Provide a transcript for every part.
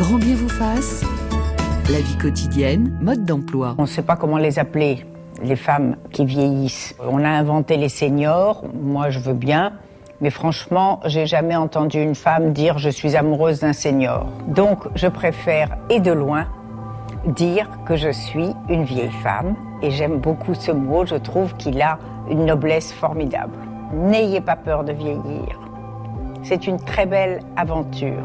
Grand bien vous fasse. La vie quotidienne, mode d'emploi. On ne sait pas comment les appeler, les femmes qui vieillissent. On a inventé les seniors, moi je veux bien, mais franchement, j'ai jamais entendu une femme dire je suis amoureuse d'un senior. Donc je préfère, et de loin, dire que je suis une vieille femme, et j'aime beaucoup ce mot, je trouve qu'il a une noblesse formidable. N'ayez pas peur de vieillir. C'est une très belle aventure.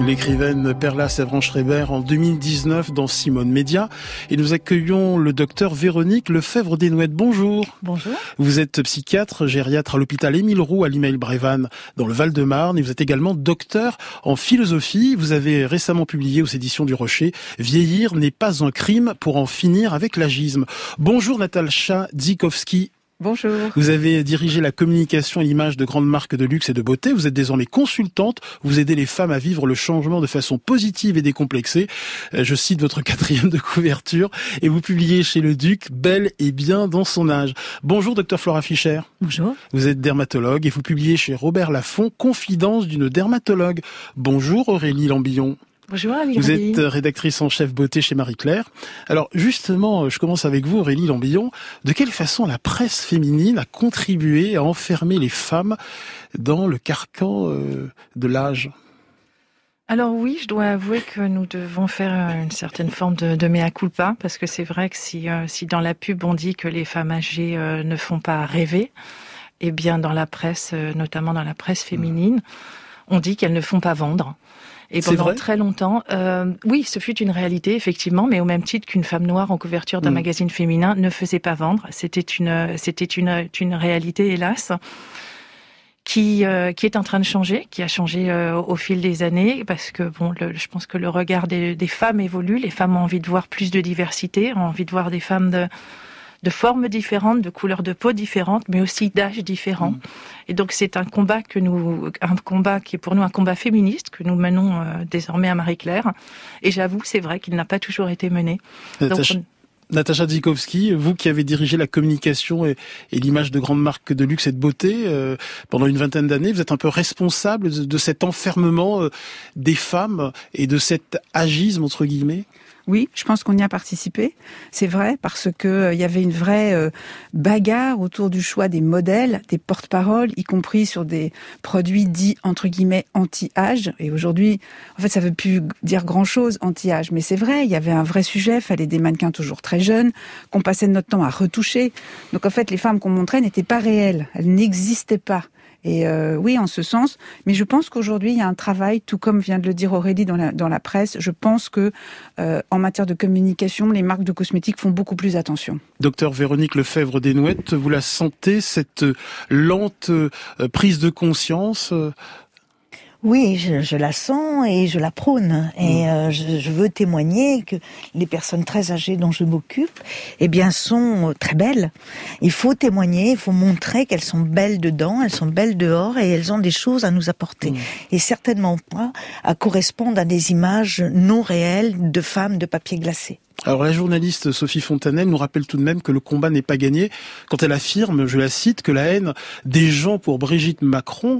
L'écrivaine Perla Séverin-Schreiber en 2019 dans Simone Média. Et nous accueillons le docteur Véronique Lefebvre-Desnouettes. Bonjour. Bonjour. Vous êtes psychiatre, gériatre à l'hôpital Émile Roux à l'Imail Brévan dans le Val-de-Marne. Et vous êtes également docteur en philosophie. Vous avez récemment publié aux éditions du Rocher Vieillir n'est pas un crime pour en finir avec l'agisme. Bonjour Natacha Dzikowski Bonjour. Vous avez dirigé la communication et l'image de grandes marques de luxe et de beauté. Vous êtes désormais consultante. Vous aidez les femmes à vivre le changement de façon positive et décomplexée. Euh, je cite votre quatrième de couverture. Et vous publiez chez Le Duc Belle et bien dans son âge. Bonjour, docteur Flora Fischer. Bonjour. Vous êtes dermatologue et vous publiez chez Robert Laffont Confidence d'une dermatologue. Bonjour, Aurélie Lambillon. Bonjour Vous êtes rédactrice en chef beauté chez Marie-Claire. Alors justement, je commence avec vous Aurélie Lambillon. De quelle façon la presse féminine a contribué à enfermer les femmes dans le carcan euh, de l'âge? Alors oui, je dois avouer que nous devons faire une certaine forme de, de mea culpa, parce que c'est vrai que si, euh, si dans la pub on dit que les femmes âgées euh, ne font pas rêver, eh bien dans la presse, notamment dans la presse féminine, on dit qu'elles ne font pas vendre. Et pendant très longtemps, euh, oui, ce fut une réalité effectivement, mais au même titre qu'une femme noire en couverture d'un mm. magazine féminin ne faisait pas vendre, c'était une, c'était une, une réalité hélas. Qui, euh, qui est en train de changer, qui a changé euh, au fil des années, parce que bon, le, je pense que le regard des, des femmes évolue. Les femmes ont envie de voir plus de diversité, ont envie de voir des femmes de, de formes différentes, de couleurs de peau différentes, mais aussi d'âges différents. Mm. Et donc c'est un combat que nous, un combat qui est pour nous un combat féministe que nous menons euh, désormais à Marie-Claire. Et j'avoue, c'est vrai qu'il n'a pas toujours été mené. Natacha Dzikowski, vous qui avez dirigé la communication et, l'image de grandes marques de luxe et de beauté euh, pendant une vingtaine d'années, vous êtes un peu responsable de, cet enfermement euh, des femmes et de cet agisme entre guillemets? Oui, je pense qu'on y a participé. C'est vrai parce que euh, il y avait une vraie euh, bagarre autour du choix des modèles, des porte-paroles, y compris sur des produits dits entre guillemets anti-âge. Et aujourd'hui, en fait, ça veut plus dire grand-chose anti-âge, mais c'est vrai. Il y avait un vrai sujet. Fallait des mannequins toujours très jeunes qu'on passait notre temps à retoucher. Donc en fait, les femmes qu'on montrait n'étaient pas réelles. Elles n'existaient pas. Et euh, oui, en ce sens. Mais je pense qu'aujourd'hui, il y a un travail, tout comme vient de le dire Aurélie dans la, dans la presse. Je pense que euh, en matière de communication, les marques de cosmétiques font beaucoup plus attention. Docteur Véronique Lefebvre Desnouettes, vous la sentez cette lente euh, prise de conscience oui, je, je, la sens et je la prône. Et mm. euh, je, je, veux témoigner que les personnes très âgées dont je m'occupe, eh bien, sont euh, très belles. Il faut témoigner, il faut montrer qu'elles sont belles dedans, elles sont belles dehors et elles ont des choses à nous apporter. Mm. Et certainement pas à correspondre à des images non réelles de femmes de papier glacé. Alors la journaliste Sophie Fontanelle nous rappelle tout de même que le combat n'est pas gagné quand elle affirme, je la cite, que la haine des gens pour Brigitte Macron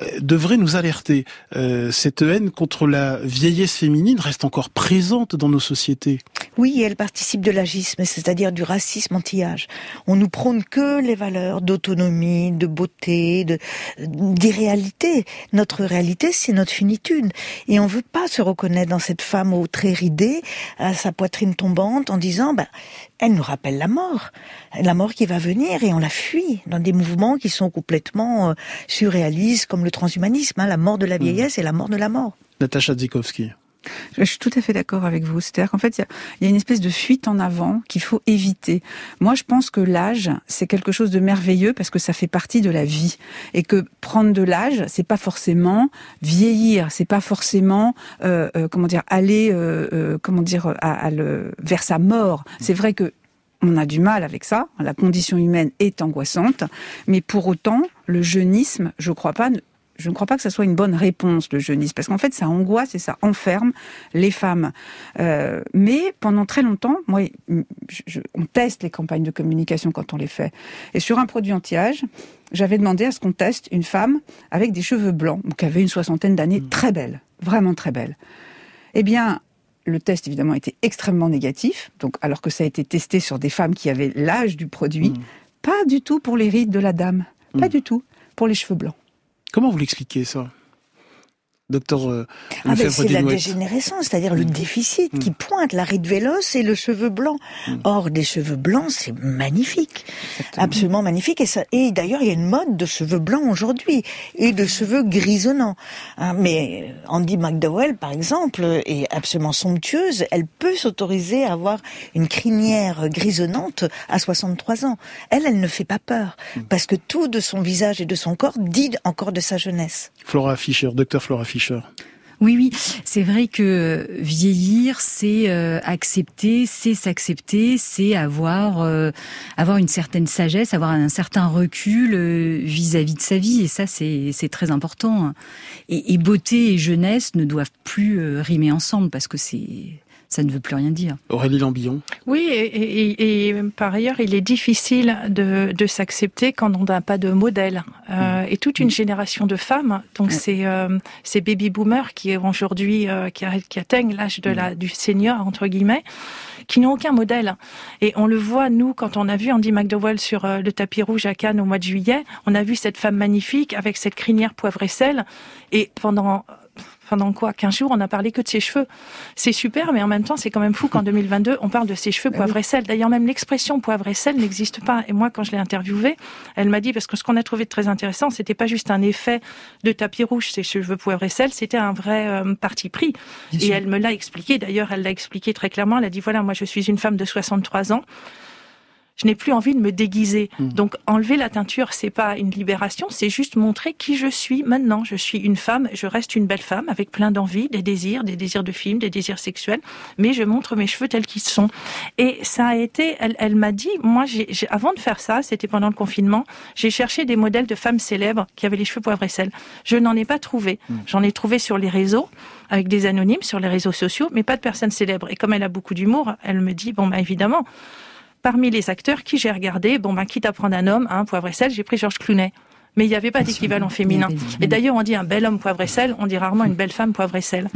euh, devrait nous alerter. Euh, cette haine contre la vieillesse féminine reste encore présente dans nos sociétés. Oui, elle participe de l'agisme, c'est-à-dire du racisme anti-âge. On nous prône que les valeurs d'autonomie, de beauté, de d'irréalité. Notre réalité, c'est notre finitude. Et on veut pas se reconnaître dans cette femme aux traits ridés, à sa poitrine tombante, en disant, bah, elle nous rappelle la mort. La mort qui va venir et on la fuit dans des mouvements qui sont complètement euh, surréalistes, comme le transhumanisme, hein, la mort de la mmh. vieillesse et la mort de la mort. Natacha Dzikowski. Je suis tout à fait d'accord avec vous. C'est-à-dire qu'en fait, il y, a une espèce de fuite en avant qu'il faut éviter. Moi, je pense que l'âge, c'est quelque chose de merveilleux parce que ça fait partie de la vie. Et que prendre de l'âge, c'est pas forcément vieillir, c'est pas forcément, euh, euh, comment dire, aller, euh, comment dire, vers sa mort. C'est vrai que on a du mal avec ça. La condition humaine est angoissante, mais pour autant, le jeunisme, je crois pas, je ne crois pas que ça soit une bonne réponse, le jeunisme, parce qu'en fait, ça angoisse et ça enferme les femmes. Euh, mais pendant très longtemps, moi, on teste les campagnes de communication quand on les fait. Et sur un produit anti-âge, j'avais demandé à ce qu'on teste une femme avec des cheveux blancs, qui avait une soixantaine d'années, mmh. très belle, vraiment très belle. Eh bien, le test évidemment était extrêmement négatif, donc alors que ça a été testé sur des femmes qui avaient l'âge du produit, Mm. pas du tout pour les rides de la dame, pas Mm. du tout pour les cheveux blancs. Comment vous l'expliquez ça? Docteur euh, Ah ben, c'est la dégénérescence, c'est-à-dire le déficit Mm. qui pointe la ride véloce et le cheveu blanc. Mm. Or, des cheveux blancs, c'est magnifique, absolument magnifique. Et, ça- et d'ailleurs, il y a une mode de cheveux blancs aujourd'hui et de cheveux grisonnants. Hein, mais Andy McDowell, par exemple, est absolument somptueuse. Elle peut s'autoriser à avoir une crinière grisonnante à 63 ans. Elle, elle ne fait pas peur parce que tout de son visage et de son corps dit encore de sa jeunesse. Flora Fischer, docteur Flora Fischer. Oui, oui, c'est vrai que vieillir, c'est euh, accepter, c'est s'accepter, c'est avoir euh, avoir une certaine sagesse, avoir un certain recul euh, vis-à-vis de sa vie, et ça, c'est très important. Et, beauté et jeunesse ne doivent plus rimer ensemble parce que c'est ça ne veut plus rien dire. Aurélie Lambillon. Oui, et, et- et par ailleurs, il est difficile de, de s'accepter quand on n'a pas de modèle. Euh, Et toute une génération de femmes, donc ces, euh, ces baby boomers qui aujourd'hui euh, qui, atteignent l'âge de la du senior entre guillemets, qui n'ont aucun modèle. Et on le voit nous quand on a vu Andy McDowell sur euh, le tapis rouge à Cannes au mois de juillet, on a vu cette femme magnifique avec cette crinière poivre et sel, et pendant pendant quoi? 15 jours, on n'a parlé que de ses cheveux. C'est super, mais en même temps, c'est quand même fou qu'en 2022, on parle de ses cheveux poivre et sel. D'ailleurs, même l'expression poivre et sel n'existe pas. Et moi, quand je l'ai interviewée, elle m'a dit, parce que ce qu'on a trouvé de très intéressant, c'était pas juste un effet de tapis rouge, ses cheveux poivre et sel, c'était un vrai euh, parti pris. Et elle me l'a expliqué. D'ailleurs, elle l'a expliqué très clairement. Elle a dit, voilà, moi, je suis une femme de 63 ans. Je n'ai plus envie de me déguiser. Donc enlever la teinture, c'est pas une libération, c'est juste montrer qui je suis maintenant. Je suis une femme, je reste une belle femme avec plein d'envies, des désirs, des désirs de film, des désirs sexuels, mais je montre mes cheveux tels qu'ils sont. Et ça a été, elle, elle m'a dit, moi, j'ai, avant de faire ça, c'était pendant le confinement, j'ai cherché des modèles de femmes célèbres qui avaient les cheveux poivre et sel. Je n'en ai pas trouvé. J'en ai trouvé sur les réseaux avec des anonymes sur les réseaux sociaux, mais pas de personnes célèbres. Et comme elle a beaucoup d'humour, elle me dit, bon, bah, évidemment, parmi les acteurs qui j'ai regardé, bon ben quitte à prendre un homme, hein, poivre et sel, j'ai pris Georges Clooney. Mais il n'y avait pas d'équivalent féminin. Et d'ailleurs, on dit un bel homme poivre et sel, on dit rarement une belle femme poivre et sel.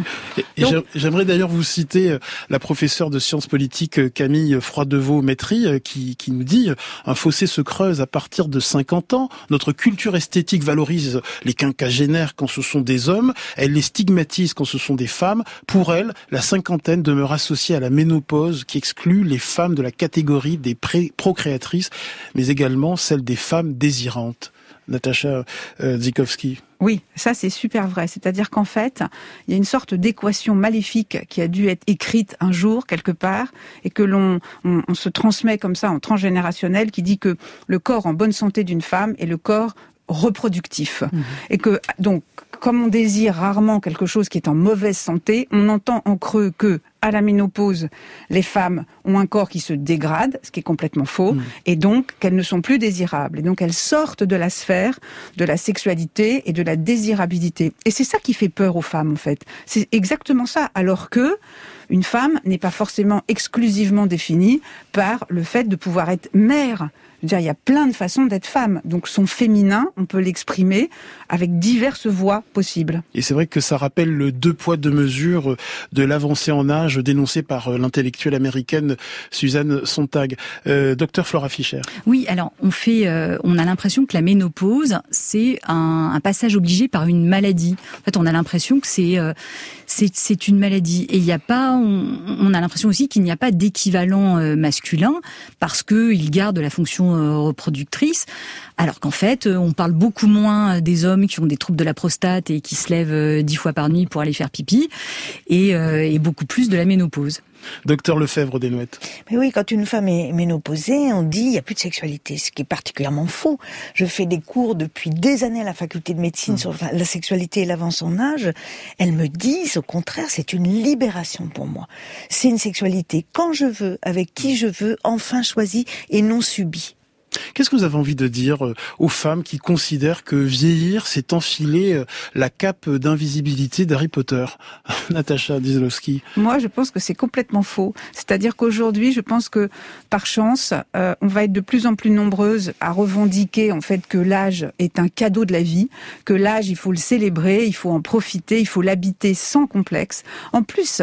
Et- Donc- J'aimerais d'ailleurs vous citer euh, la professeure de sciences politiques euh, Camille Froidevaux-Métry euh, qui, qui nous dit un fossé se creuse à partir de 50 ans. Notre culture esthétique valorise les quinquagénaires quand ce sont des hommes, elle les stigmatise quand ce sont des femmes. Pour elle, la cinquantaine demeure associée à la ménopause qui exclut les femmes de la catégorie des pré- procréatrices, mais également celle des femmes désirantes. Natacha euh, Zikowski. Oui, ça c'est super vrai. C'est-à-dire qu'en fait, il y a une sorte d'équation maléfique qui a dû être écrite un jour quelque part et que l'on on, on se transmet comme ça en transgénérationnel qui dit que le corps en bonne santé d'une femme est le corps reproductif et que donc comme on désire rarement quelque chose qui est en mauvaise santé, on entend en creux que à la ménopause, les femmes ont un corps qui se dégrade, ce qui est complètement faux, et donc qu'elles ne sont plus désirables. Et donc elles sortent de la sphère de la sexualité et de la désirabilité. Et c'est ça qui fait peur aux femmes, en fait. C'est exactement ça. Alors que une femme n'est pas forcément exclusivement définie par le fait de pouvoir être mère. Je veux dire, il y a plein de façons d'être femme. Donc son féminin, on peut l'exprimer avec diverses voies possibles. Et c'est vrai que ça rappelle le deux poids deux mesures de l'avancée en âge dénoncé par l'intellectuelle américaine Suzanne Sontag. Euh, docteur Flora Fischer. Oui, alors on fait, euh, on a l'impression que la ménopause c'est un, un passage obligé par une maladie. En fait, on a l'impression que c'est euh, c'est une maladie et il n'y a pas, on, on a l'impression aussi qu'il n'y a pas d'équivalent euh, masculin parce que il garde la fonction euh, reproductrice, alors qu'en fait euh, on parle beaucoup moins des hommes qui ont des troubles de la prostate et qui se lèvent dix fois par nuit pour aller faire pipi et, et beaucoup plus de la ménopause. Docteur Lefebvre Desnouettes. Mais oui, quand une femme est ménopausée, on dit il n'y a plus de sexualité, ce qui est particulièrement faux. Je fais des cours depuis des années à la faculté de médecine sur la sexualité et l'avance en âge. Elles me disent, au contraire, c'est une libération pour moi. C'est une sexualité quand je veux, avec qui je veux, enfin choisie et non subie. Qu'est-ce que vous avez envie de dire euh, aux femmes qui considèrent que vieillir, c'est enfiler euh, la cape d'invisibilité d'Harry Potter Natacha Dieselowski. Moi, je pense que c'est complètement faux. C'est-à-dire qu'aujourd'hui, je pense que par chance, euh, on va être de plus en plus nombreuses à revendiquer en fait que l'âge est un cadeau de la vie, que l'âge, il faut le célébrer, il faut en profiter, il faut l'habiter sans complexe. En plus,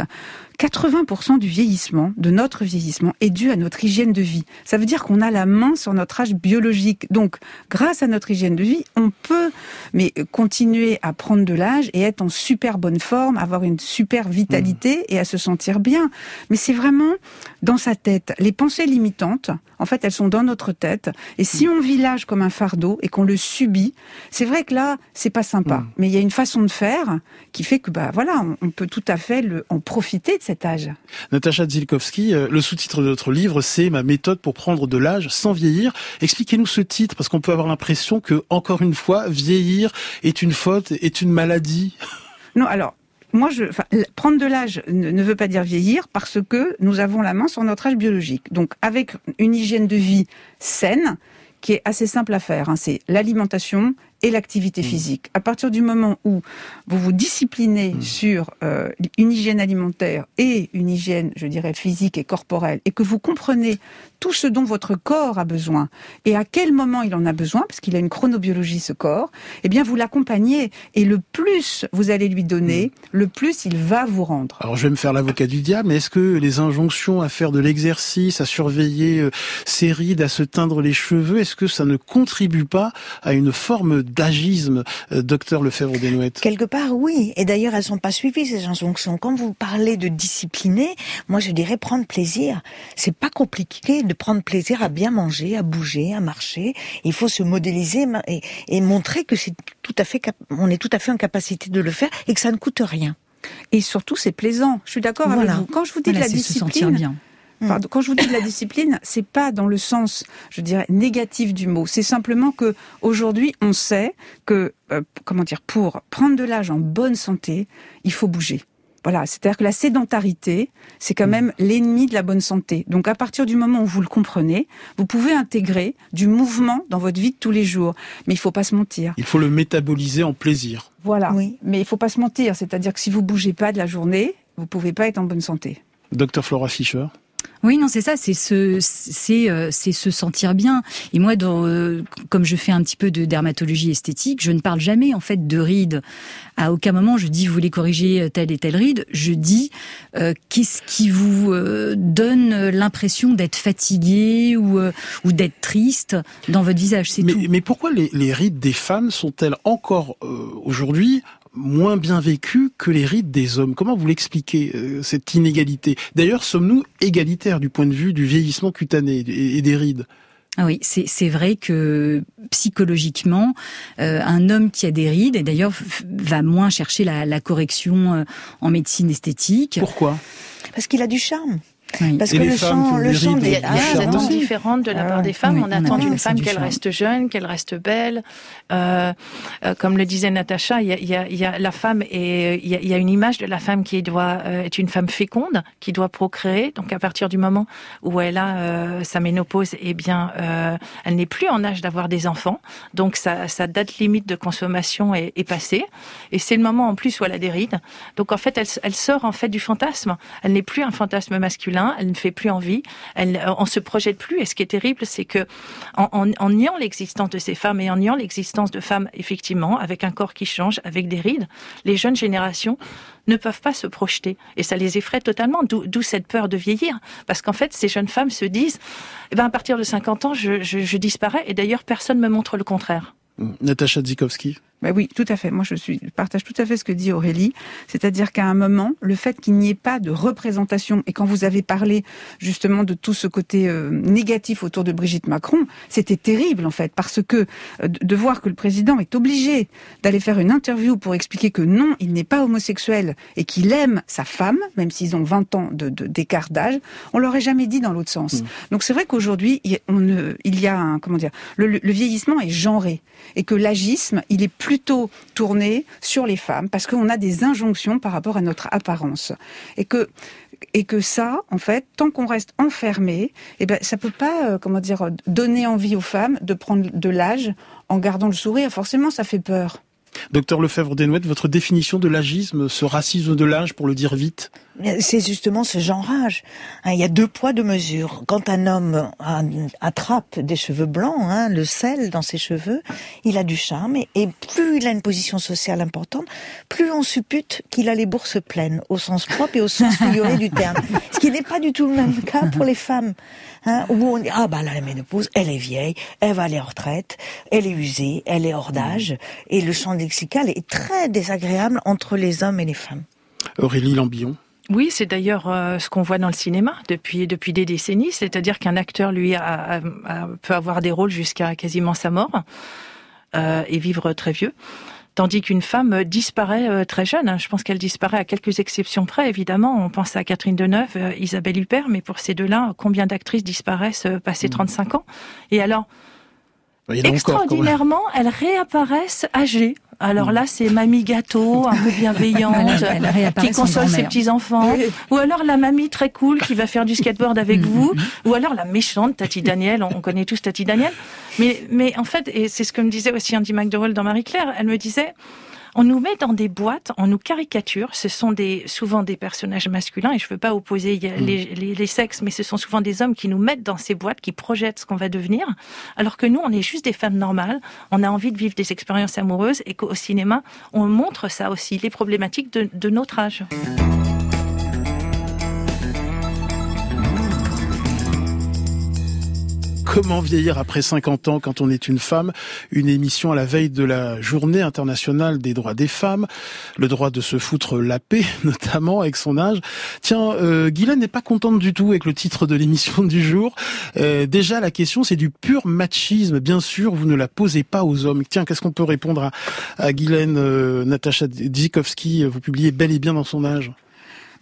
80% du vieillissement, de notre vieillissement, est dû à notre hygiène de vie. Ça veut dire qu'on a la main sur notre âge biologique. Donc, grâce à notre hygiène de vie, on peut mais continuer à prendre de l'âge et être en super bonne forme, avoir une super vitalité mmh. et à se sentir bien. Mais c'est vraiment dans sa tête. Les pensées limitantes, en fait, elles sont dans notre tête. Et si mmh. on vit l'âge comme un fardeau et qu'on le subit, c'est vrai que là, c'est pas sympa. Mmh. Mais il y a une façon de faire qui fait que, bah voilà, on peut tout à fait le, en profiter cet âge. Natacha Zilkowski, euh, le sous-titre de notre livre, c'est Ma méthode pour prendre de l'âge sans vieillir. Expliquez-nous ce titre, parce qu'on peut avoir l'impression que, encore une fois, vieillir est une faute, est une maladie. Non, alors, moi, je, prendre de l'âge ne, veut pas dire vieillir parce que nous avons la main sur notre âge biologique. Donc, avec une hygiène de vie saine, qui est assez simple à faire, hein, c'est l'alimentation, et l'activité mmh. physique. À partir du moment où vous vous disciplinez mmh. sur euh, une hygiène alimentaire et une hygiène, je dirais, physique et corporelle, et que vous comprenez tout ce dont votre corps a besoin et à quel moment il en a besoin, parce qu'il a une chronobiologie ce corps, eh bien vous l'accompagnez et le plus vous allez lui donner, mmh. le plus il va vous rendre. Alors je vais me faire l'avocat du diable, mais est-ce que les injonctions à faire de l'exercice, à surveiller euh, ses rides, à se teindre les cheveux, est-ce que ça ne contribue pas à une forme d'agisme, euh, docteur Lefebvre Desnouettes Quelque part, oui. Et d'ailleurs, elles sont pas suivies, ces injonctions. Quand vous parlez de discipliner, moi, je dirais prendre plaisir. C'est pas compliqué de prendre plaisir à bien manger, à bouger, à marcher. Il faut se modéliser et, montrer que c'est tout à fait, on est tout à fait en capacité de le faire et que ça ne coûte rien. Et surtout, c'est plaisant. Je suis d'accord avec vous. Quand je vous dis de la discipline, se sentir bien. Mm. quand je vous dis de la discipline, c'est pas dans le sens, je dirais, négatif du mot. C'est simplement que aujourd'hui, on sait que, euh, comment dire, pour prendre de l'âge en bonne santé, il faut bouger. Voilà, c'est-à-dire que la sédentarité, c'est quand mm. même l'ennemi de la bonne santé. Donc à partir du moment où vous le comprenez, vous pouvez intégrer du mouvement dans votre vie de tous les jours. Mais il faut pas se mentir. Il faut le métaboliser en plaisir. Voilà. Oui. Mais il faut pas se mentir. C'est-à-dire que si vous bougez pas de la journée, vous pouvez pas être en bonne santé. Docteur Flora Fischer. Oui, non, c'est ça, c'est se, c'est, euh, c'est se sentir bien. Et moi, dans, euh, comme je fais un petit peu de dermatologie esthétique, je ne parle jamais en fait de rides. À aucun moment je dis vous voulez corriger telle et telle ride. Je dis euh, qu'est-ce qui vous donne l'impression d'être fatigué ou ou d'être triste dans votre visage. C'est tout. Mais pourquoi les, les rides des femmes sont-elles encore aujourd'hui moins bien vécu que les rides des hommes. Comment vous l'expliquez, euh, cette inégalité? D'ailleurs, sommes-nous égalitaires du point de vue du vieillissement cutané et, des rides? Ah oui, c'est vrai que psychologiquement, euh, un homme qui a des rides, et d'ailleurs va moins chercher la, la correction euh, en médecine esthétique. Pourquoi? Parce qu'il a du charme. Parce que le chant, le chant des, des attentes différentes de la part des femmes. on attend d'une femme qu'elle reste jeune, qu'elle reste belle. Euh, euh, comme le disait Natacha, il y a, y, a, y a, la femme et il y, y a, une image de la femme qui doit euh, être une femme féconde, qui doit procréer. Donc à partir du moment où elle a euh, sa ménopause, eh bien, euh, elle n'est plus en âge d'avoir des enfants. Donc sa, sa, date limite de consommation est, est passée. Et c'est le moment en plus où elle a des rides. Donc en fait, elle, elle sort en fait du fantasme. Elle n'est plus un fantasme masculin elle ne fait plus envie, elle, euh, on se projette plus. Et ce qui est terrible, c'est que en, niant l'existence de ces femmes et en niant l'existence de femmes effectivement avec un corps qui change, avec des rides, les jeunes générations ne peuvent pas se projeter et ça les effraie totalement. D'où cette peur de vieillir, parce qu'en fait, ces jeunes femmes se disent, eh ben à partir de 50 ans, je, je, disparais et d'ailleurs personne me montre le contraire. Natacha Dzikowski. Ben oui, tout à fait. Moi, je, suis, partage tout à fait ce que dit Aurélie. C'est-à-dire qu'à un moment, le fait qu'il n'y ait pas de représentation, et quand vous avez parlé justement de tout ce côté euh, négatif autour de Brigitte Macron, c'était terrible en fait, parce que euh, de voir que le président est obligé d'aller faire une interview pour expliquer que non, il n'est pas homosexuel et qu'il aime sa femme, même s'ils ont 20 ans d'écart de, d'âge, on l'aurait jamais dit dans l'autre sens. Mmh. Donc c'est vrai qu'aujourd'hui, il, il y a un, comment dire, le, le vieillissement est genré et que l'agisme, il est plus plutôt tourné sur les femmes parce qu'on a des injonctions par rapport à notre apparence et que et que ça, en fait, tant qu'on reste enfermé, eh ben, ça peut pas, euh, comment dire, donner envie aux femmes de prendre de l'âge en gardant le sourire. Forcément, ça fait peur. Docteur Lefebvre-Desnouettes, votre définition de l'agisme, ce racisme de l'âge, pour le dire vite? C'est justement ce genrage. Hein, il y a deux poids, deux mesures. Quand un homme attrape des cheveux blancs, hein, le sel dans ses cheveux, il a du charme. Et, plus il a une position sociale importante, plus on suppute qu'il a les bourses pleines, au sens propre et au sens figuré du terme. Ce qui n'est pas du tout le même cas pour les femmes. Hein, où on dit, ah bah là, la ménopause, elle est vieille, elle va aller en retraite, elle est usée, elle est hors d'âge. Et le champ lexical est très désagréable entre les hommes et les femmes. Aurélie Lambillon. Oui, c'est d'ailleurs euh, ce qu'on voit dans le cinéma depuis depuis des décennies, c'est-à-dire qu'un acteur lui peut avoir des rôles jusqu'à quasiment sa mort euh, et vivre très vieux, tandis qu'une femme disparaît euh, très jeune. Je pense qu'elle disparaît à quelques exceptions près, évidemment. On pense à Catherine Deneuve, Isabelle Huppert, mais pour ces deux-là, combien d'actrices disparaissent passé 35 mmh. ans? Et alors, extraordinairement, elles réapparaissent âgées. Alors là, c'est mamie gâteau, un peu bienveillante, qui console ses petits enfants. Ou alors la mamie très cool qui va faire du skateboard avec mm, vous. Ou alors la méchante Tati Daniel. On connaît tous Tati Daniel. Mais, mais en fait, et c'est ce que me disait aussi Andy McDowell dans Marie-Claire, elle me disait, on nous met dans des boîtes, on nous caricature. Ce sont des, souvent des personnages masculins, et je ne veux pas opposer mm. les, les, sexes, mais ce sont souvent des hommes qui nous mettent dans ces boîtes, qui projettent ce qu'on va devenir, alors que nous, on est juste des femmes normales. On a envie de vivre des expériences amoureuses, et qu'au cinéma, on montre ça aussi, les problématiques de, de notre âge. Comment vieillir après 50 ans quand on est une femme? Une émission à la veille de la journée internationale des droits des femmes, le droit de se foutre la paix, notamment avec son âge. Tiens, euh, Guylaine n'est pas contente du tout avec le titre de l'émission du jour. Euh, déjà, la question, c'est du pur machisme. Bien sûr, vous ne la posez pas aux hommes. Tiens, qu'est-ce qu'on peut répondre à, à Guylaine euh, Natacha Dzikowski? Vous publiez bel et bien dans son âge.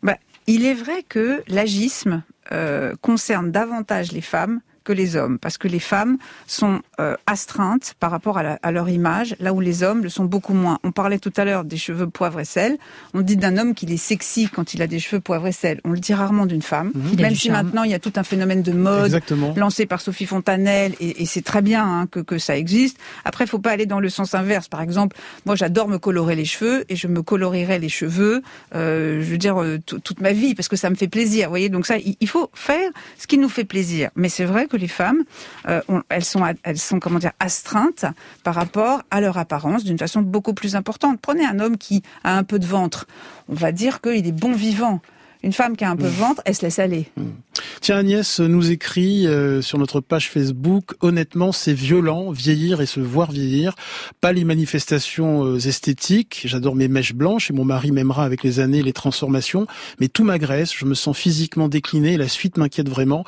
Bah, il est vrai que l'agisme euh, concerne davantage les femmes que les hommes, parce que les femmes sont euh, astreintes par rapport à, leur image, là où les hommes le sont beaucoup moins. On parlait tout à l'heure des cheveux poivre et sel. On dit d'un homme qu'il est sexy quand il a des cheveux poivre et sel. On le dit rarement d'une femme, mhm. même si maintenant il y a tout un phénomène de mode lancé par Sophie Fontanelle, et, c'est très bien hein, que, que ça existe. Après, il faut pas aller dans le sens inverse. Par exemple, moi j'adore me colorer les cheveux, et je me colorerai les cheveux, euh, je veux dire, euh, toute ma vie, parce que ça me fait plaisir. Vous voyez, donc ça, il faut faire ce qui nous fait plaisir. Mais c'est vrai que les femmes, euh, elles sont, elles sont comment dire, astreintes par rapport à leur apparence d'une façon beaucoup plus importante. Prenez un homme qui a un peu de ventre, on va dire qu'il est bon vivant. Une femme qui a un peu de ventre, elle se laisse aller. Mmh. Tiens, Agnès nous écrit euh, sur notre page Facebook, honnêtement, c'est violent, vieillir et se voir vieillir. Pas les manifestations euh, esthétiques, j'adore mes mèches blanches et mon mari m'aimera avec les années les transformations, mais tout m'agresse, je me sens physiquement décliné et la suite m'inquiète vraiment.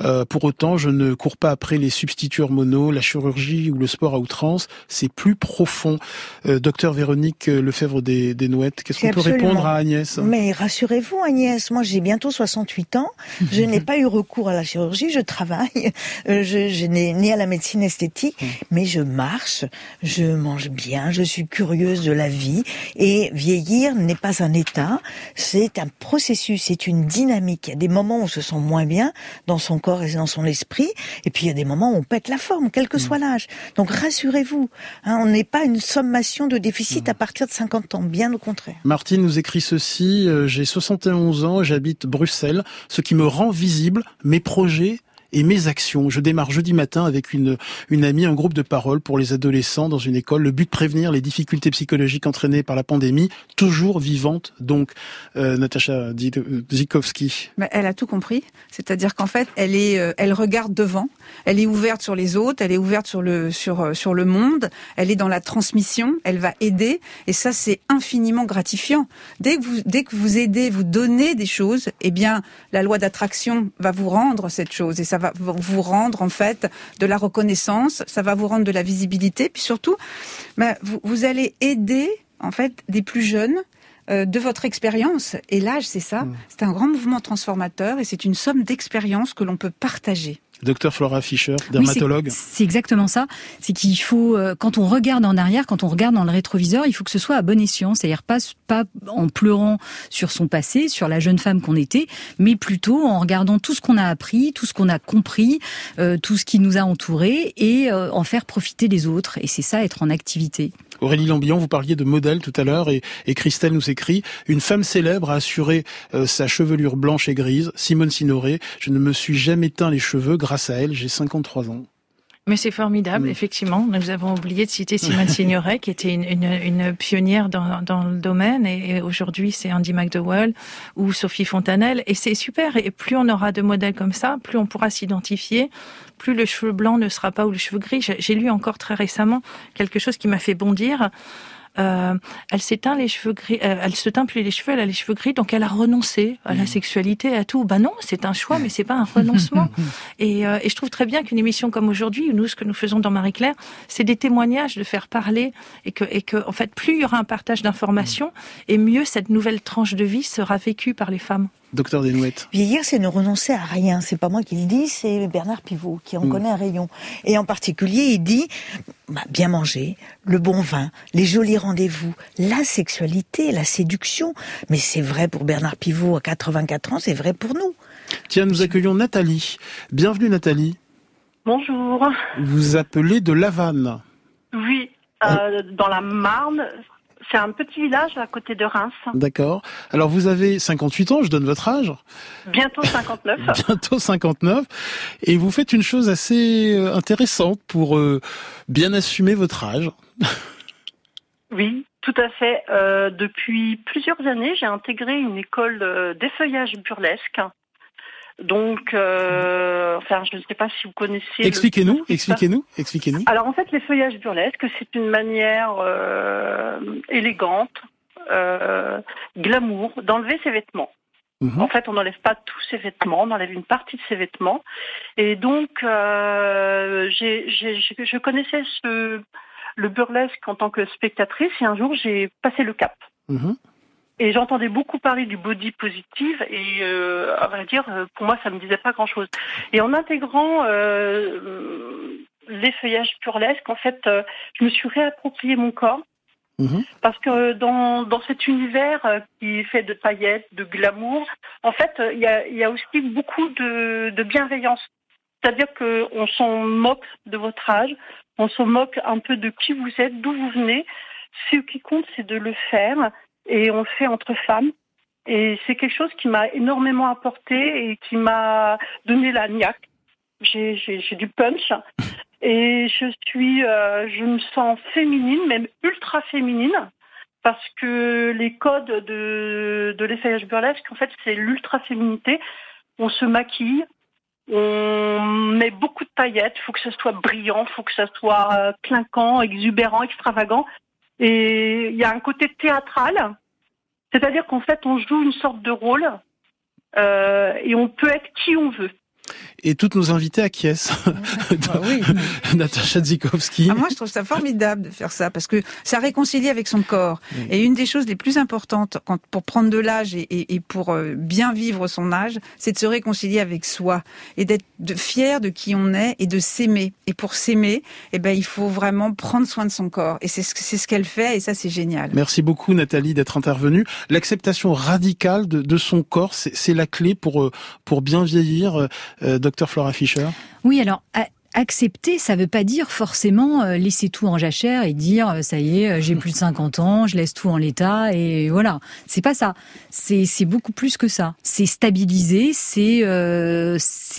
Euh, pour autant, je ne cours pas après les substituts hormonaux, la chirurgie ou le sport à outrance, c'est plus profond. docteur Véronique Lefebvre des, des Nouettes, qu'est-ce qu'on peut répondre à Agnès? Mais rassurez-vous Agnès, moi j'ai bientôt 68 ans, je n'ai pas eu recours à la chirurgie, je travaille, euh, je, je n'ai ni à la médecine esthétique, mm. mais je marche, je mange bien, je suis curieuse de la vie et vieillir n'est pas un état, c'est un processus, c'est une dynamique. Il y a des moments où on se sent moins bien dans son corps et dans son esprit, et puis il y a des moments où on pète la forme, quel que mm. soit l'âge. Donc rassurez-vous, hein, on n'est pas une sommation de déficit mm. à partir de 50 ans, bien au contraire. Martine nous écrit ceci, euh, j'ai 71 ans, j'habite Bruxelles, ce qui me rend visible, mes projets et mes actions. Je démarre jeudi matin avec une, une amie, un groupe de parole pour les adolescents dans une école. Le but de prévenir les difficultés psychologiques entraînées par la pandémie, toujours vivante. Donc, euh, Natacha Zikowski. Mais elle a tout compris. C'est-à-dire qu'en fait, elle est, euh, elle regarde devant. Elle est ouverte sur les autres. Elle est ouverte sur le, sur, euh, sur le monde. Elle est dans la transmission. Elle va aider. Et ça, c'est infiniment gratifiant. Dès que vous, dès que vous aidez, vous donnez des choses, eh bien, la loi d'attraction va vous rendre cette chose. Et ça va vous rendre en fait de la reconnaissance, ça va vous rendre de la visibilité, puis surtout, bah, vous, vous allez aider en fait des plus jeunes euh, de votre expérience. Et l'âge, c'est ça. Mm. C'est un grand mouvement transformateur et c'est une somme d'expériences que l'on peut partager. Docteur Flora Fischer, dermatologue. c'est exactement ça. C'est qu'il faut, euh, quand on regarde en arrière, quand on regarde dans le rétroviseur, il faut que ce soit à bon escient. C'est-à-dire pas, pas en pleurant sur son passé, sur la jeune femme qu'on était, mais plutôt en regardant tout ce qu'on a appris, tout ce qu'on a compris, euh, tout ce qui nous a entourés et euh, en faire profiter les autres. Et c'est ça, être en activité. Aurélie Lambillon, vous parliez de modèle tout à l'heure et, et, Christelle nous écrit une femme célèbre a assuré sa chevelure blanche et grise. Simone Signoret, je ne me suis jamais teint les cheveux grâce à elle, j'ai 53 ans. Mais c'est formidable, mm. effectivement. Nous avons oublié de citer Simone Signoret, qui était une, une, une pionnière dans, dans, le domaine, et, aujourd'hui c'est Andy McDowell ou Sophie Fontanelle, et c'est super. Et plus on aura de modèles comme ça, plus on pourra s'identifier, plus le cheveu blanc ne sera pas ou le cheveu gris. J'ai lu encore très récemment quelque chose qui m'a fait bondir. Euh, elle s'éteint les cheveux gris, euh, elle se teint plus les cheveux, elle a les cheveux gris, donc elle a renoncé à la mmh. sexualité, à tout. Ben non, c'est un choix, mais c'est pas un renoncement. et, euh, et, je trouve très bien qu'une émission comme aujourd'hui, nous, ce que nous faisons dans Marie Claire, c'est des témoignages, de faire parler, et que, et que, en fait, plus il y aura un partage d'informations, et mieux cette nouvelle tranche de vie sera vécue par les femmes. Docteur Desnouettes. Vieillir, c'est ne renoncer à rien. C'est pas moi qui le dis, c'est Bernard Pivot qui en mm. connaît un rayon. Et en particulier, il dit bah, bien manger, le bon vin, les jolis rendez-vous, la sexualité, la séduction. Mais c'est vrai pour Bernard Pivot à 84 ans, c'est vrai pour nous. Tiens, nous accueillons Nathalie. Bienvenue Nathalie. Bonjour. Vous appelez de Lavanne. Oui, euh, dans la Marne, c'est un petit village à côté de Reims. D'accord. Alors vous avez 58 ans, je donne votre âge. Bientôt 59. Bientôt 59. Et vous faites une chose assez euh, intéressante pour euh, bien assumer votre âge. Oui, tout à fait. Euh, depuis plusieurs années, j'ai intégré une école d'effeuillage burlesque donc, euh, enfin, je ne sais pas si vous connaissez. Expliquez-nous, expliquez-nous, expliquez-nous. Alors, en fait, les feuillages burlesques, c'est une manière euh, élégante, euh, glamour, d'enlever ses vêtements. Mhm. En fait, on n'enlève pas tous ses vêtements, on enlève une partie de ses vêtements. Et donc, euh, je connaissais ce, le burlesque en tant que spectatrice et un jour, j'ai passé le cap. Mhm. Et j'entendais beaucoup parler du body positive et euh, à vrai dire, euh, pour moi, ça me disait pas grand-chose. Et en intégrant euh, les feuillages burlesques, en fait, euh, je me suis réapproprié mon corps. Mhm. Parce que dans, dans cet univers euh, qui est fait de paillettes, de glamour, en fait, il y a, y a aussi beaucoup de, de bienveillance. C'est-à-dire qu'on s'en moque de votre âge, on s'en moque un peu de qui vous êtes, d'où vous venez. Ce qui compte, c'est de le faire et on le fait entre femmes. Et c'est quelque chose qui m'a énormément apporté et qui m'a donné la niaque. J'ai du punch et je suis, euh, je me sens féminine, même ultra féminine, parce que les codes de, de l'essayage burlesque, en fait, c'est l'ultra féminité. On se maquille, on met beaucoup de paillettes, il faut que ce soit brillant, il faut que ce soit euh, clinquant, exubérant, extravagant. Et il y a un côté théâtral, c'est-à-dire qu'en fait, on joue une sorte de rôle euh, et on peut être qui on veut et toutes nos invités acquiescent. Ah oui. Natacha Zikowski. Ah, moi, je trouve ça formidable de faire ça parce que ça réconcilie avec son corps. Et une des choses les plus importantes quand, pour prendre de l'âge et, et, pour euh, bien vivre son âge, c'est de se réconcilier avec soi et d'être fier de qui on est et de s'aimer. Et pour s'aimer, eh ben, il faut vraiment prendre soin de son corps. Et c'est ce, c'est ce qu'elle fait et ça, c'est génial. Merci beaucoup, Nathalie, d'être intervenue. L'acceptation radicale de, de son corps, c'est la clé pour, euh, pour bien vieillir. Euh, docteur Flora Fischer Oui, alors accepter, ça veut pas dire forcément euh, laisser tout en jachère et dire euh, ça y est, j'ai plus de 50 ans, je laisse tout en l'état et voilà. C'est pas ça. C'est beaucoup plus que ça. C'est stabiliser, c'est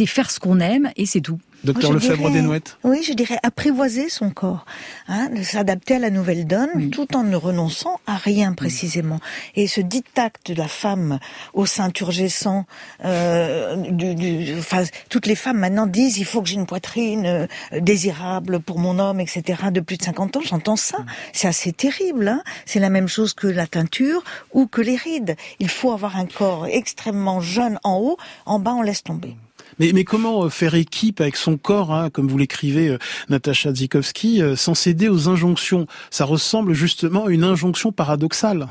faire ce qu'on aime et c'est tout. Docteur Lefebvre Desnouettes Oui, je dirais apprivoiser son corps, hein, de s'adapter à la nouvelle donne tout en ne renonçant à rien précisément. Et ce dictat de la femme au sein turgescent, euh, du, du, enfin, toutes les femmes maintenant disent il faut que j'ai une poitrine euh, désirable pour mon homme, etc. De plus de 50 ans, j'entends ça. C'est assez terrible. Hein C'est la même chose que la teinture ou que les rides. Il faut avoir un corps extrêmement jeune en haut, en bas on laisse tomber. Mais, comment euh, faire équipe avec son corps, hein, comme vous l'écrivez, euh, Natacha Zikowski, euh, sans céder aux injonctions? Ça ressemble justement à une injonction paradoxale.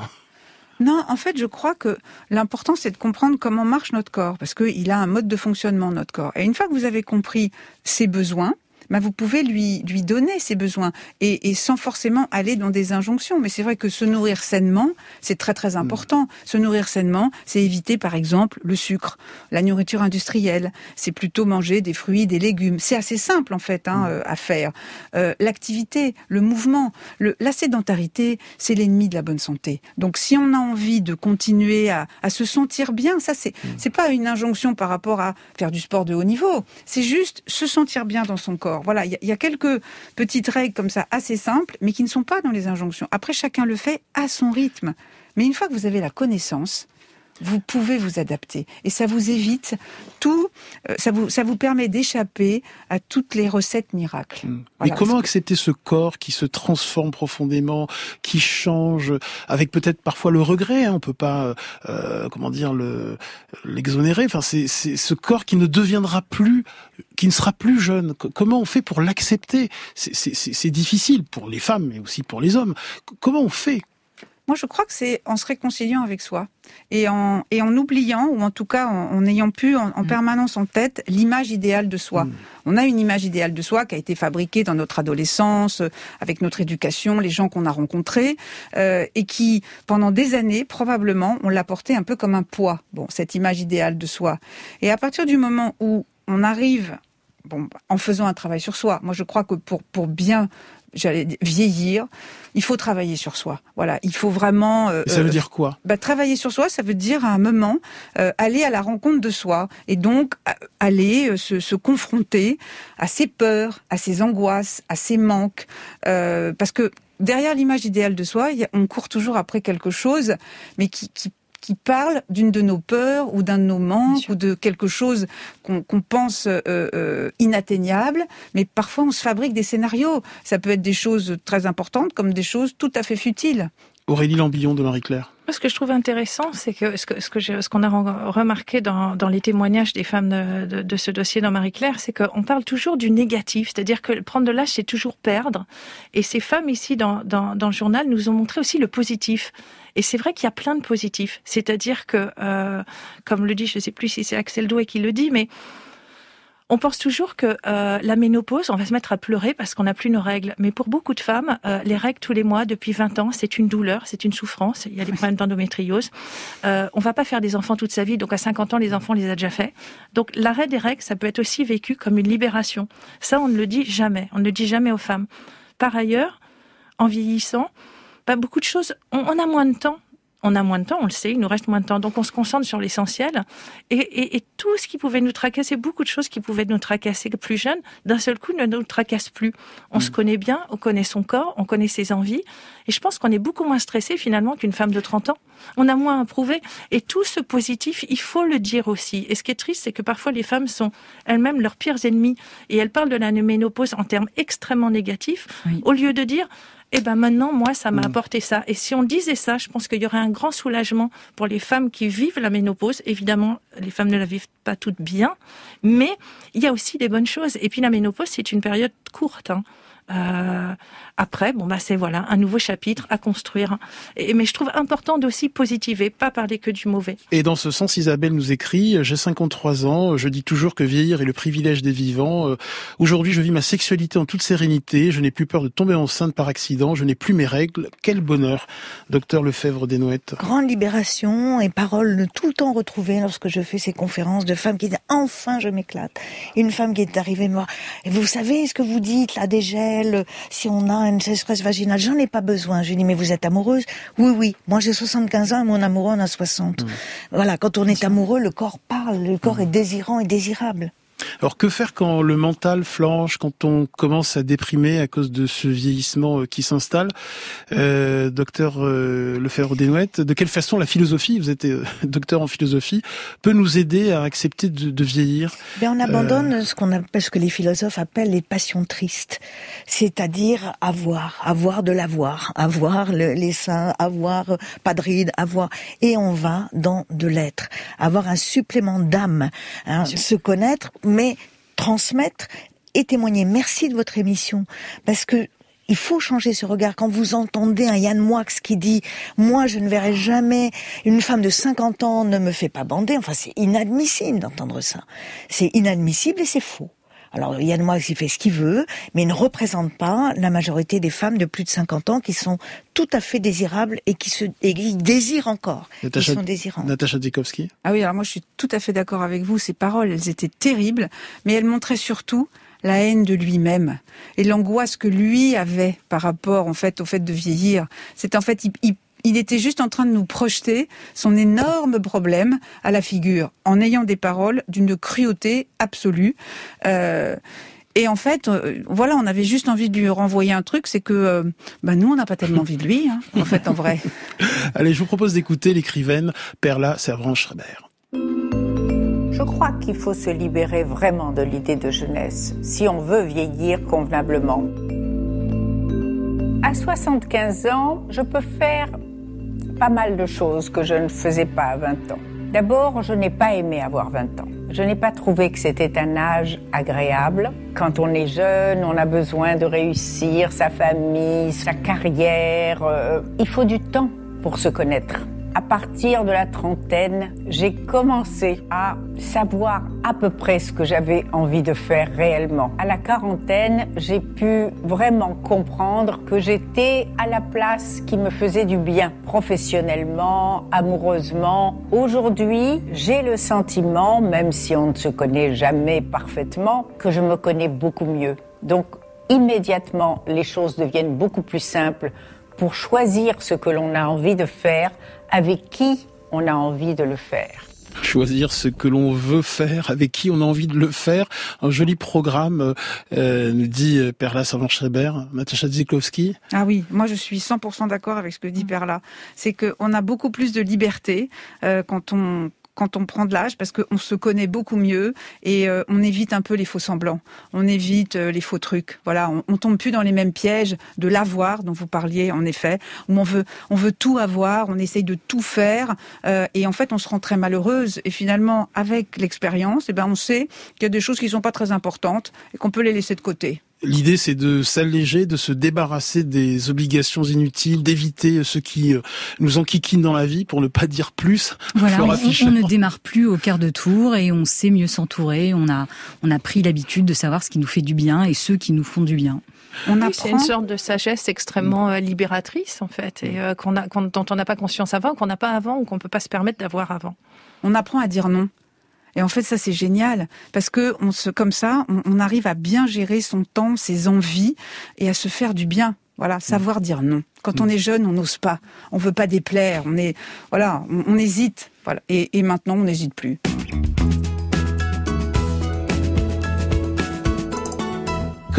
Non, en fait, je crois que l'important, c'est de comprendre comment marche notre corps, parce qu'il a un mode de fonctionnement, notre corps. Et une fois que vous avez compris ses besoins, vous pouvez lui, lui donner ses besoins et, et sans forcément aller dans des injonctions. Mais c'est vrai que se nourrir sainement, c'est très très mm. important. Se nourrir sainement, c'est éviter par exemple le sucre, la nourriture industrielle. C'est plutôt manger des fruits, des légumes. C'est assez simple en fait hein, mm. euh, à faire. Euh, L'activité, le mouvement, le, la sédentarité, c'est l'ennemi de la bonne santé. Donc si on a envie de continuer à, à se sentir bien, ça c'est mm. c'est pas une injonction par rapport à faire du sport de haut niveau. C'est juste se sentir bien dans son corps voilà, il y, a quelques petites règles comme ça assez simples, mais qui ne sont pas dans les injonctions. Après, chacun le fait à son rythme. Mais une fois que vous avez la connaissance, vous pouvez vous adapter et ça vous évite tout, euh, ça vous ça vous permet d'échapper à toutes les recettes miracles. Hmm. Mais comment accepter ce corps qui se transforme profondément, qui change, avec peut-être parfois le regret, hein, on peut pas euh, comment dire le l'exonérer. Enfin, c'est c'est ce corps qui ne deviendra plus, qui ne sera plus jeune. Comment on fait pour l'accepter? C'est difficile pour les femmes, mais aussi pour les hommes. Comment on fait? Moi, je crois que c'est en se réconciliant avec soi et en, et en oubliant, ou en tout cas en, ayant pu en, mm. permanence en tête l'image idéale de soi. Mm. On a une image idéale de soi qui a été fabriquée dans notre adolescence, euh, avec notre éducation, les gens qu'on a rencontrés, euh, et qui, pendant des années, probablement, on l'a porté un peu comme un poids, bon, cette image idéale de soi. Et à partir du moment où on arrive Bon, en faisant un travail sur soi. Moi, je crois que pour, pour bien j'allais vieillir, il faut travailler sur soi. Voilà, il faut vraiment. Euh, ça veut euh, dire quoi? bah, Travailler sur soi, ça veut dire à un moment euh, aller à la rencontre de soi et donc aller se, se, confronter à ses peurs, à ses angoisses, à ses manques, parce que derrière l'image idéale de soi, on court toujours après quelque chose, mais qui, qui qui parle d'une de nos peurs ou d'un de nos manques ou de quelque chose qu'on pense euh, euh, inatteignable, mais parfois on se fabrique des scénarios. Ça peut être des choses très importantes comme des choses tout à fait futiles. Aurélie Lambillon de Marie-Claire. Ce que je trouve intéressant, c'est que ce que ce qu'on a remarqué dans, dans les témoignages des femmes de, de, ce dossier dans Marie-Claire, c'est qu'on parle toujours du négatif, c'est-à-dire que prendre de l'âge, c'est toujours perdre. Et ces femmes ici dans, dans, dans le journal nous ont montré aussi le positif. Et c'est vrai qu'il y a plein de positifs. C'est-à-dire que, euh, comme le dit, je ne sais plus si c'est Axel Doué qui le dit, mais on pense toujours que euh, la ménopause, on va se mettre à pleurer parce qu'on n'a plus nos règles. Mais pour beaucoup de femmes, euh, les règles tous les mois, depuis 20 ans, c'est une douleur, c'est une souffrance. Il y a des problèmes d'endométriose. Euh, on va pas faire des enfants toute sa vie, donc à 50 ans, les enfants, on les a déjà fait. Donc l'arrêt des règles, ça peut être aussi vécu comme une libération. Ça, on ne le dit jamais. On ne le dit jamais aux femmes. Par ailleurs, en vieillissant, beaucoup de choses. On, a moins de temps. On a moins de temps, on le sait, il nous reste moins de temps. Donc on se concentre sur l'essentiel. Et, tout ce qui pouvait nous tracasser, beaucoup de choses qui pouvaient nous tracasser plus jeunes, d'un seul coup ne nous tracassent plus. On se mm. connaît bien, on connaît son corps, on connaît ses envies. Et je pense qu'on est beaucoup moins stressé finalement qu'une femme de 30 ans. On a moins à prouver. Et tout ce positif, il faut le dire aussi. Et ce qui est triste, c'est que parfois les femmes sont elles-mêmes leurs pires ennemies. Et elles parlent de la ménopause en termes extrêmement négatifs, au lieu de dire et eh ben maintenant, moi, ça m'a mm. apporté ça. Et si on disait ça, je pense qu'il y aurait un grand soulagement pour les femmes qui vivent la ménopause. Évidemment, les femmes ne la vivent pas toutes bien, mais il y a aussi des bonnes choses. Et puis la ménopause, c'est une période courte. Hein. Euh, après, bon bah c'est voilà un nouveau chapitre à construire. Et, mais je trouve important d'aussi positiver, pas parler que du mauvais. Et dans ce sens, Isabelle nous écrit j'ai 53 ans, je dis toujours que vieillir est le privilège des vivants. Euh, aujourd'hui, je vis ma sexualité en toute sérénité, je n'ai plus peur de tomber enceinte par accident, je n'ai plus mes règles. Quel bonheur, docteur Lefebvre Desnouettes. Grande libération et paroles tout le temps retrouvées lorsque je fais ces conférences de femmes qui disent enfin je m'éclate. Une femme qui est arrivée moi, et vous savez ce que vous dites là déjà si on a une sécheresse vaginale, j'en ai pas besoin. Je lui dis, mais vous êtes amoureuse? Oui, oui. Moi, j'ai 75 ans et mon amoureux en a 60. Mmh. Voilà, quand on est amoureux, le corps parle, le corps mmh. est désirant et désirable. Alors que faire quand le mental flanche, quand on commence à déprimer à cause de ce vieillissement euh, qui s'installe? Euh, Docteur euh, Lefebvre-Desnouettes, de quelle façon la philosophie, vous êtes euh, docteur en philosophie, peut nous aider à accepter de, de vieillir? Ben On abandonne ce qu'on appelle, ce que les philosophes appellent les passions tristes, c'est-à-dire avoir, avoir de l'avoir, avoir le, les seins, avoir pas de rides, avoir, et on va dans de l'être, avoir un supplément d'âme, hein, se connaître mais transmettre et témoigner. Merci de votre émission parce que il faut changer ce regard. Quand vous entendez un Yann Moix qui dit moi je ne verrai jamais une femme de 50 ans ne me fait pas bander, enfin c'est inadmissible d'entendre ça. C'est inadmissible et c'est faux. Alors Yann Moix, il fait ce qu'il veut, mais il ne représente pas la majorité des femmes de plus de 50 ans qui sont tout à fait désirables et qui se et qui désirent encore. Natacha, qui sont désirantes. Natacha. Ah oui, alors moi je suis tout à fait d'accord avec vous. Ces paroles, elles étaient terribles, mais elles montraient surtout la haine de lui-même et l'angoisse que lui avait par rapport en fait au fait de vieillir. C'est en fait il, il il était juste en train de nous projeter son énorme problème à la figure, en ayant des paroles d'une cruauté absolue. Euh, et en fait, euh, voilà, on avait juste envie de lui renvoyer un truc, c'est que euh, bah nous, on n'a pas tellement envie de lui, hein, en fait, en vrai. Allez, je vous propose d'écouter l'écrivaine Perla Servan-Schreiber. Je crois qu'il faut se libérer vraiment de l'idée de jeunesse, si on veut vieillir convenablement. À 75 ans, je peux faire pas mal de choses que je ne faisais pas à 20 ans. D'abord, je n'ai pas aimé avoir 20 ans. Je n'ai pas trouvé que c'était un âge agréable. Quand on est jeune, on a besoin de réussir sa famille, sa carrière. Euh, il faut du temps pour se connaître à partir de la trentaine, j'ai commencé à savoir à peu près ce que j'avais envie de faire réellement. À la quarantaine, j'ai pu vraiment comprendre que j'étais à la place qui me faisait du bien, professionnellement, amoureusement. Aujourd'hui, j'ai le sentiment, même si on ne se connaît jamais parfaitement, que je me connais beaucoup mieux. Donc, immédiatement, les choses deviennent beaucoup plus simples pour choisir ce que l'on a envie de faire avec qui on a envie de le faire choisir ce que l'on veut faire, avec qui on a envie de le faire. Un joli programme, euh, nous dit euh, Perla Savant-Schreiber, Natacha Ziklowski. Ah oui, moi je suis 100% d'accord avec ce que dit Perla. C'est qu'on a beaucoup plus de liberté euh, quand on quand on prend de l'âge parce qu'on se connaît beaucoup mieux et euh, on évite un peu les faux semblants, on évite euh, les faux trucs. Voilà, on, tombe plus dans les mêmes pièges de l'avoir dont vous parliez en effet, où on veut on veut tout avoir, on essaye de tout faire euh, et en fait on se rend très malheureuse et finalement avec l'expérience, eh ben on sait qu'il y a des choses qui sont pas très importantes et qu'on peut les laisser de côté. L'idée, c'est de s'alléger, de se débarrasser des obligations inutiles, d'éviter ce qui euh, nous enquiquine dans la vie, pour ne pas dire plus. Voilà, on, on, ne démarre plus au quart de tour et on sait mieux s'entourer. On a, on a pris l'habitude de savoir ce qui nous fait du bien et ceux qui nous font du bien. On oui, C'est une sorte de sagesse extrêmement euh, libératrice, en fait, et euh, qu'on a, dont on n'a pas conscience avant, qu'on n'a pas avant ou qu'on peut pas se permettre d'avoir avant. On apprend à dire non. Et en fait, ça c'est génial parce que on se, comme ça, on, on, arrive à bien gérer son temps, ses envies et à se faire du bien. Voilà, savoir dire non. Quand on est jeune, on n'ose pas, on veut pas déplaire, on est, voilà, on, on hésite. Voilà, et, et maintenant, on n'hésite plus.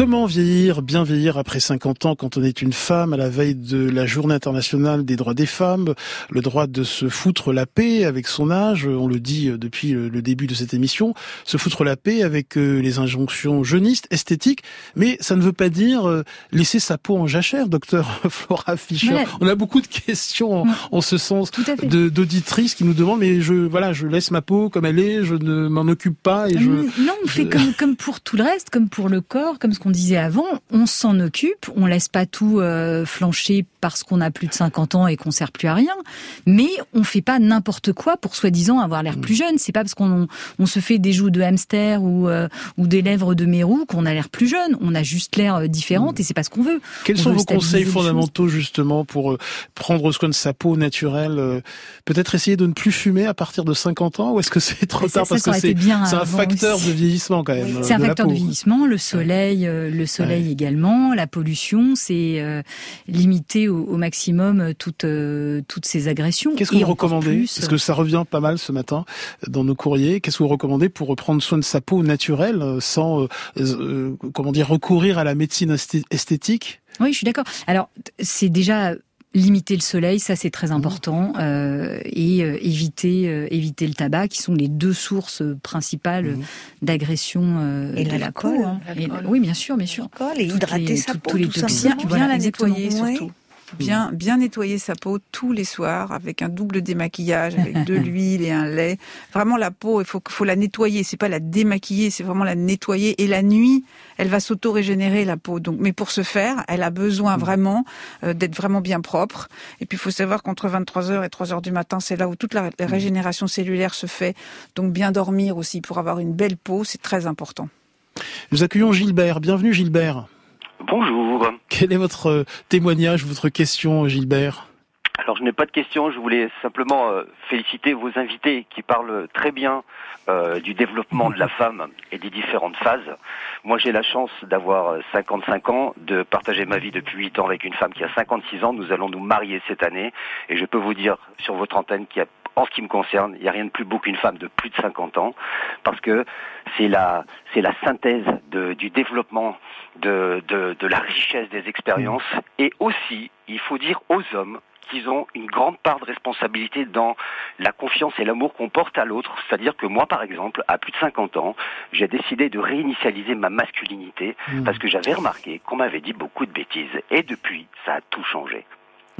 Comment vieillir, bien vieillir après 50 ans quand on est une femme à la veille de la journée internationale des droits des femmes, le droit de se foutre la paix avec son âge, on le dit depuis le début de cette émission, se foutre la paix avec euh, les injonctions jeunistes, esthétiques, mais ça ne veut pas dire euh, laisser sa peau en jachère, docteur Flora Fischer. On a beaucoup de questions en, en ce sens d'auditrices qui nous demandent mais je voilà, je laisse ma peau comme elle est, je ne m'en occupe pas et je Non, on fait comme comme pour tout le reste, comme pour le corps, comme ce qu'on disait avant, on s'en occupe, on laisse pas tout euh, flancher parce qu'on a plus de 50 ans et qu'on sert plus à rien, mais on fait pas n'importe quoi pour soi-disant avoir l'air plus jeune. C'est pas parce qu'on on se fait des joues de hamster ou euh, ou des lèvres de mérou qu'on a l'air plus jeune. On a juste l'air euh, différente et c'est pas ce qu'on veut. Quels on sont veut vos conseils fondamentaux justement pour prendre soin de sa peau naturelle Peut-être essayer de ne plus fumer à partir de 50 ans ou est-ce que c'est trop ça, tard ça, parce ça que c'est un facteur aussi. de vieillissement quand même C'est un facteur de vieillissement, le soleil, le soleil ouais. également, la pollution, c'est euh, limiter au, au, maximum toutes euh, toutes ces agressions. Qu'est-ce que vous recommandez plus... Parce que ça revient pas mal ce matin dans nos courriers. Qu'est-ce que vous recommandez pour reprendre soin de sa peau naturelle sans euh, comment dire recourir à la médecine esthétique? Oui, je suis d'accord. Alors c'est déjà limiter le soleil, ça c'est très important, euh, et euh, éviter euh, éviter le tabac, qui sont les deux sources principales mmh. d'agression euh, et de la peau. Hein. Et, oui, bien sûr, bien sûr. Et hydrater les, sa tout, peau, tous les toxines, bien la nettoyer surtout. Bien, bien nettoyer sa peau tous les soirs avec un double démaquillage, avec de l'huile et un lait. Vraiment la peau, il faut, faut la nettoyer. C'est pas la démaquiller, c'est vraiment la nettoyer. Et la nuit, elle va s'auto-régénérer la peau. Donc, mais pour ce faire, elle a besoin mm. vraiment euh, d'être vraiment bien propre. Et puis, il faut savoir qu'entre 23h et 3h du matin, c'est là où toute la, la mm. régénération cellulaire se fait. Donc, bien dormir aussi pour avoir une belle peau, c'est très important. Nous accueillons Gilbert. Bienvenue Gilbert. Bonjour. Quel est votre euh, témoignage, votre question, Gilbert? Alors je n'ai pas de question, je voulais simplement euh, féliciter vos invités qui parlent très bien euh, du développement de la femme et des différentes phases. Moi j'ai la chance d'avoir 55 ans, de partager ma vie depuis 8 ans avec une femme qui a 56 ans. Nous allons nous marier cette année et je peux vous dire sur votre antenne qu'il y a en ce qui me concerne, il n'y a rien de plus beau qu'une femme de plus de 50 ans, parce que c'est la, c'est la synthèse de, du développement, de, de, de la richesse des expériences, et aussi, il faut dire aux hommes qu'ils ont une grande part de responsabilité dans la confiance et l'amour qu'on porte à l'autre. C'est-à-dire que moi, par exemple, à plus de 50 ans, j'ai décidé de réinitialiser ma masculinité mmh. parce que j'avais remarqué qu'on m'avait dit beaucoup de bêtises. Et depuis, ça a tout changé.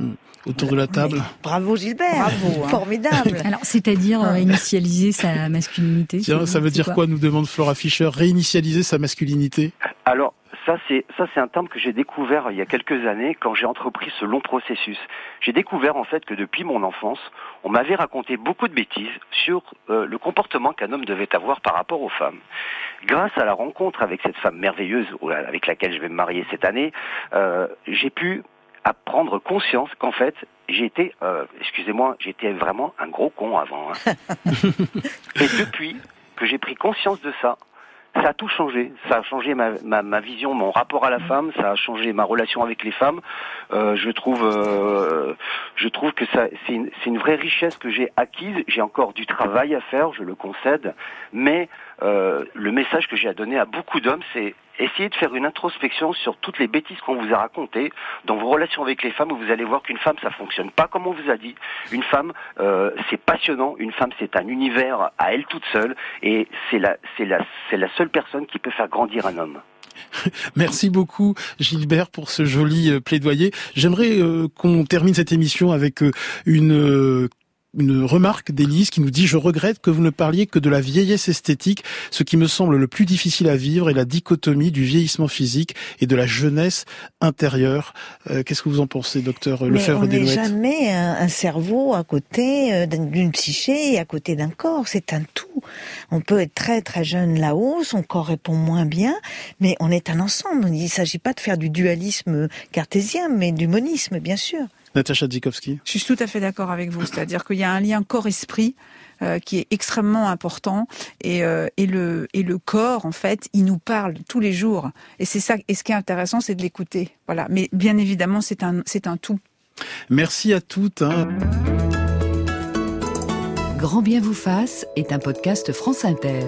Mmh autour de la table. bravo Gilbert, bravo, hein. formidable. Alors, c'est-à-dire euh, initialiser sa masculinité. Tiens, ça veut dire quoi, nous demande Flora Fischer, réinitialiser sa masculinité? Alors, ça c'est ça c'est un terme que j'ai découvert il y a quelques années quand j'ai entrepris ce long processus. J'ai découvert en fait que depuis mon enfance, on m'avait raconté beaucoup de bêtises sur euh, le comportement qu'un homme devait avoir par rapport aux femmes. Grâce à la rencontre avec cette femme merveilleuse avec laquelle je vais me marier cette année, euh, j'ai pu à prendre conscience qu'en fait, j'étais, euh, excusez-moi, j'étais vraiment un gros con avant. Hein. Et depuis que j'ai pris conscience de ça, ça a tout changé. Ça a changé ma, ma, ma, vision, mon rapport à la femme. Ça a changé ma relation avec les femmes. Euh, je trouve, euh, je trouve que ça, c'est une, une, vraie richesse que j'ai acquise. J'ai encore du travail à faire, je le concède. Mais euh, le message que j'ai à donner à beaucoup d'hommes, c'est essayer de faire une introspection sur toutes les bêtises qu'on vous a racontées dans vos relations avec les femmes. Où vous allez voir qu'une femme, ça fonctionne pas comme on vous a dit. Une femme, euh, c'est passionnant. Une femme, c'est un univers à elle toute seule, et c'est la, c'est la, c'est la seule personne qui peut faire grandir un homme. Merci beaucoup Gilbert pour ce joli euh, plaidoyer. J'aimerais euh, qu'on termine cette émission avec une une remarque d'Élise qui nous dit « Je regrette que vous ne parliez que de la vieillesse esthétique. Ce qui me semble le plus difficile à vivre est la dichotomie du vieillissement physique et de la jeunesse intérieure. Euh, qu'est-ce que vous en pensez, docteur Lefebvre On n'est jamais un, cerveau à côté euh, d'une psyché et à côté d'un corps. C'est un tout. On peut être très très jeune là-haut, son corps répond moins bien, mais on est un ensemble. Il ne s'agit pas de faire du dualisme cartésien, mais du monisme, bien sûr. Natacha Dzikowski. Je suis tout à fait d'accord avec vous. C'est-à-dire qu'il y a un lien corps-esprit euh, qui est extrêmement important et, euh, et, le, et le corps, en fait, il nous parle tous les jours. Et c'est ça. Et ce qui est intéressant, c'est de l'écouter. Voilà. Mais bien évidemment, c'est un, c'est un tout. Merci à toutes. Hein. Grand bien vous fasse est un podcast France Inter.